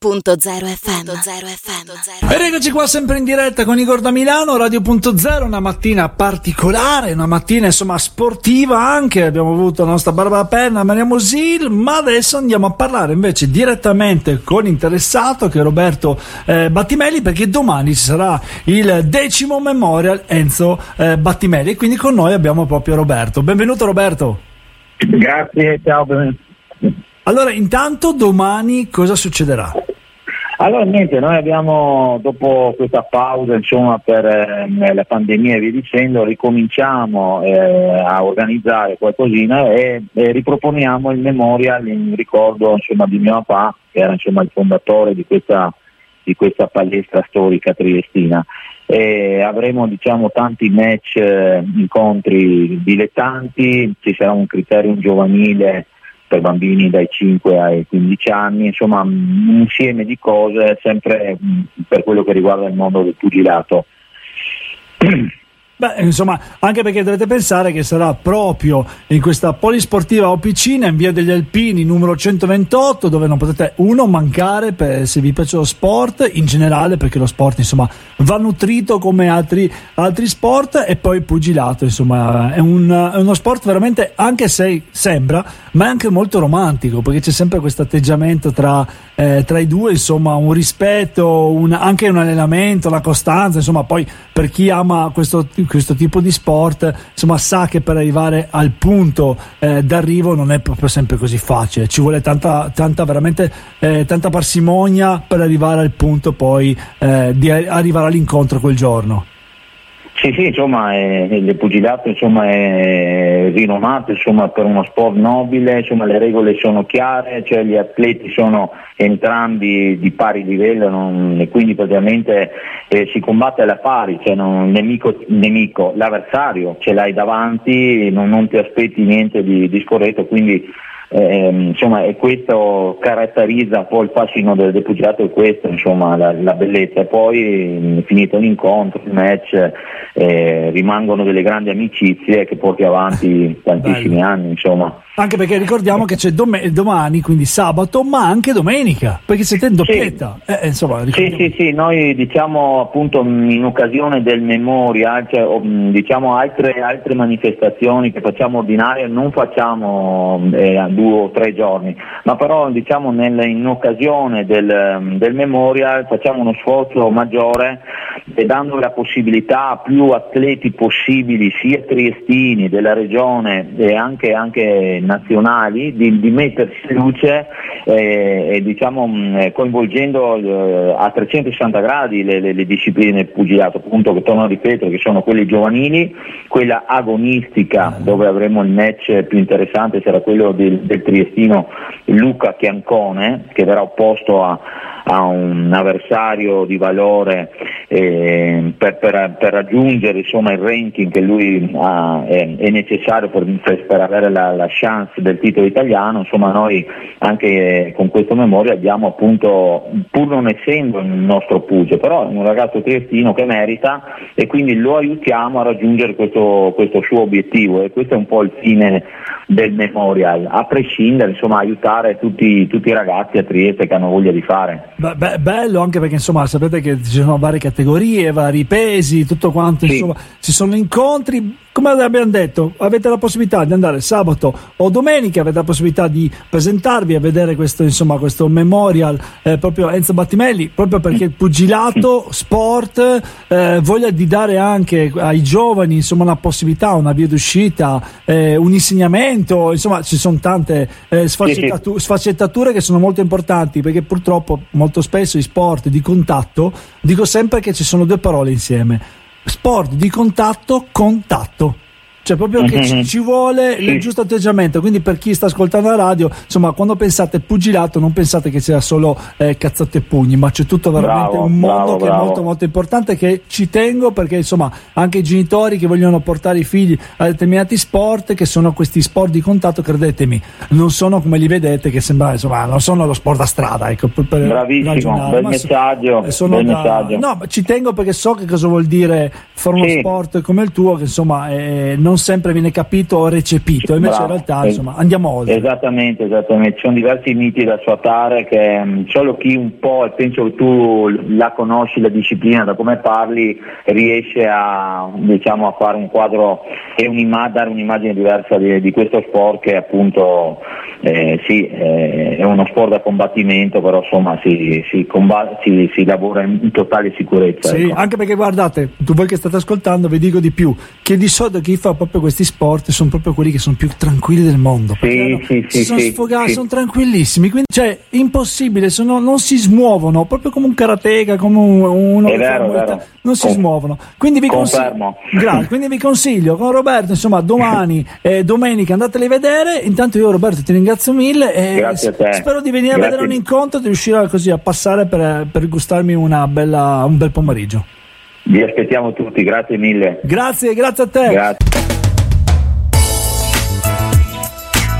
FM. FM. Ed eccoci qua sempre in diretta con Igor da Milano, Radio.0, una mattina particolare, una mattina insomma sportiva anche, abbiamo avuto la nostra Barbara Penna, Maria Mosil, ma adesso andiamo a parlare invece direttamente con l'interessato che è Roberto eh, Battimelli perché domani ci sarà il decimo Memorial Enzo eh, Battimelli e quindi con noi abbiamo proprio Roberto. Benvenuto Roberto. Grazie, ciao. Allora, intanto domani cosa succederà? Allora niente, noi abbiamo dopo questa pausa insomma, per eh, la pandemia e via dicendo, ricominciamo eh, a organizzare qualcosina e, e, riproponiamo il memorial in ricordo insomma, di mio papà, che era insomma, il fondatore di questa, di questa palestra storica triestina. E avremo diciamo, tanti match, eh, incontri dilettanti, ci sarà un criterium giovanile per bambini dai 5 ai 15 anni, insomma un insieme di cose sempre per quello che riguarda il mondo del pugilato. Beh, insomma, anche perché dovete pensare che sarà proprio in questa polisportiva Opicina in via degli Alpini numero 128, dove non potete uno mancare per, se vi piace lo sport in generale, perché lo sport insomma va nutrito come altri, altri sport, e poi il pugilato, insomma, è, un, è, uno sport veramente, anche se sembra, ma è anche molto romantico, perché c'è sempre questo atteggiamento tra, eh, tra i due, insomma, un rispetto, un, anche un allenamento, la costanza, insomma, poi per chi ama questo questo tipo di sport insomma sa che per arrivare al punto eh, d'arrivo non è proprio sempre così facile. Ci vuole tanta, tanta veramente eh, tanta parsimonia per arrivare al punto poi eh, di arrivare all'incontro quel giorno sì, sì, insomma, il pugilato insomma, è rinomato insomma, per uno sport nobile, insomma, le regole sono chiare, cioè gli atleti sono entrambi di pari livello non, e quindi praticamente eh, si combatte alla pari, cioè non, nemico, nemico, l'avversario ce l'hai davanti, non, non ti aspetti niente di, di scorretto, quindi eh, insomma, e questo caratterizza poi il fascino del, pugilato è questo, insomma, la, la, bellezza. E poi finito l'incontro, il match, eh, rimangono delle grandi amicizie che porti avanti tantissimi Bello. anni, insomma. Anche perché ricordiamo che c'è dom- domani, quindi sabato, ma anche domenica, perché siete in doppietta. Sì. Eh, insomma, sì, sì, sì, noi diciamo appunto in occasione del memorial, cioè, diciamo altre, altre, manifestazioni che facciamo ordinarie non facciamo eh, due o tre giorni, ma però diciamo nel, in occasione del, del memorial facciamo uno sforzo maggiore e dando la possibilità a più atleti possibili, sia triestini della regione e anche, anche nazionali, di, di mettersi in luce eh, e diciamo, eh, coinvolgendo eh, a 360 gradi le, le, le discipline pugilato, appunto che torno a ripetere che sono quelle giovanili, quella agonistica dove avremo il match più interessante sarà quello del, del triestino Luca Chiancone che verrà opposto a, a un avversario di valore eh, per, per, per, raggiungere insomma, il ranking che lui ha, è, è, necessario per, per avere la, la, chance del titolo italiano, insomma noi anche con questo memoria abbiamo appunto, pur non essendo il nostro Pugio, però è un ragazzo triestino che merita e quindi lo aiutiamo a raggiungere questo, questo suo obiettivo e questo è un po' il fine del memorial, a prescindere insomma aiutare tutti, tutti i ragazzi a Trieste che hanno voglia di fare. Beh, bello anche perché insomma sapete che ci sono varie categorie, vari pesi, tutto quanto, sì. insomma ci sono incontri come abbiamo detto, avete la possibilità di andare sabato o domenica, avete la possibilità di presentarvi a vedere questo, insomma, questo memorial eh, proprio Enzo Battimelli, proprio perché il pugilato, sport, eh, voglia di dare anche ai giovani insomma, una possibilità, una via d'uscita, eh, un insegnamento, insomma ci sono tante eh, sfaccettatu- sfaccettature che sono molto importanti perché purtroppo molto spesso i sport di contatto, dico sempre che ci sono due parole insieme sport di contatto, contatto cioè proprio che ci, mhm. ci vuole sì. il giusto atteggiamento quindi per chi sta ascoltando la radio insomma quando pensate pugilato non pensate che sia solo eh, cazzate e pugni ma c'è tutto veramente bravo, un mondo bravo, che bravo. è molto molto importante che ci tengo perché insomma anche i genitori che vogliono portare i figli a determinati sport che sono questi sport di contatto credetemi non sono come li vedete che sembra insomma non sono lo sport a strada ecco per, per bravissimo bel messaggio, bel da, messaggio. no ci tengo perché so che cosa vuol dire fare uno sì. sport come il tuo che insomma eh, non sempre viene capito o recepito, invece Bravo. in realtà insomma, andiamo oltre. Esattamente, esattamente, ci sono diversi miti da sfatare che mm, solo chi un po', e penso che tu la conosci la disciplina, da come parli, riesce a, diciamo, a fare un quadro e un'ima- dare un'immagine diversa di, di, questo sport che appunto eh, sì, eh, è uno sport da combattimento, però insomma si, si, combatte, si, si lavora in totale sicurezza. Sì, ecco. anche perché guardate, tu voi che state ascoltando vi dico di più, che di solito chi fa proprio questi sport sono proprio quelli che sono più tranquilli del mondo. Sì, sì, sì, sono sfogati, sono tranquillissimi, quindi cioè impossibile, sono, non si smuovono, proprio come un karateka, come un, uno vero, vero. non si Con, smuovono. Quindi vi, consiglio, grazie, quindi vi consiglio con Roberto, insomma, domani e domenica andateli a vedere. Intanto io Roberto ti ringrazio mille e spero di venire grazie. a vedere un incontro e di riuscire così a passare per, per gustarmi bella, un bel pomeriggio. Vi aspettiamo tutti, grazie mille. Grazie, grazie a te. Grazie.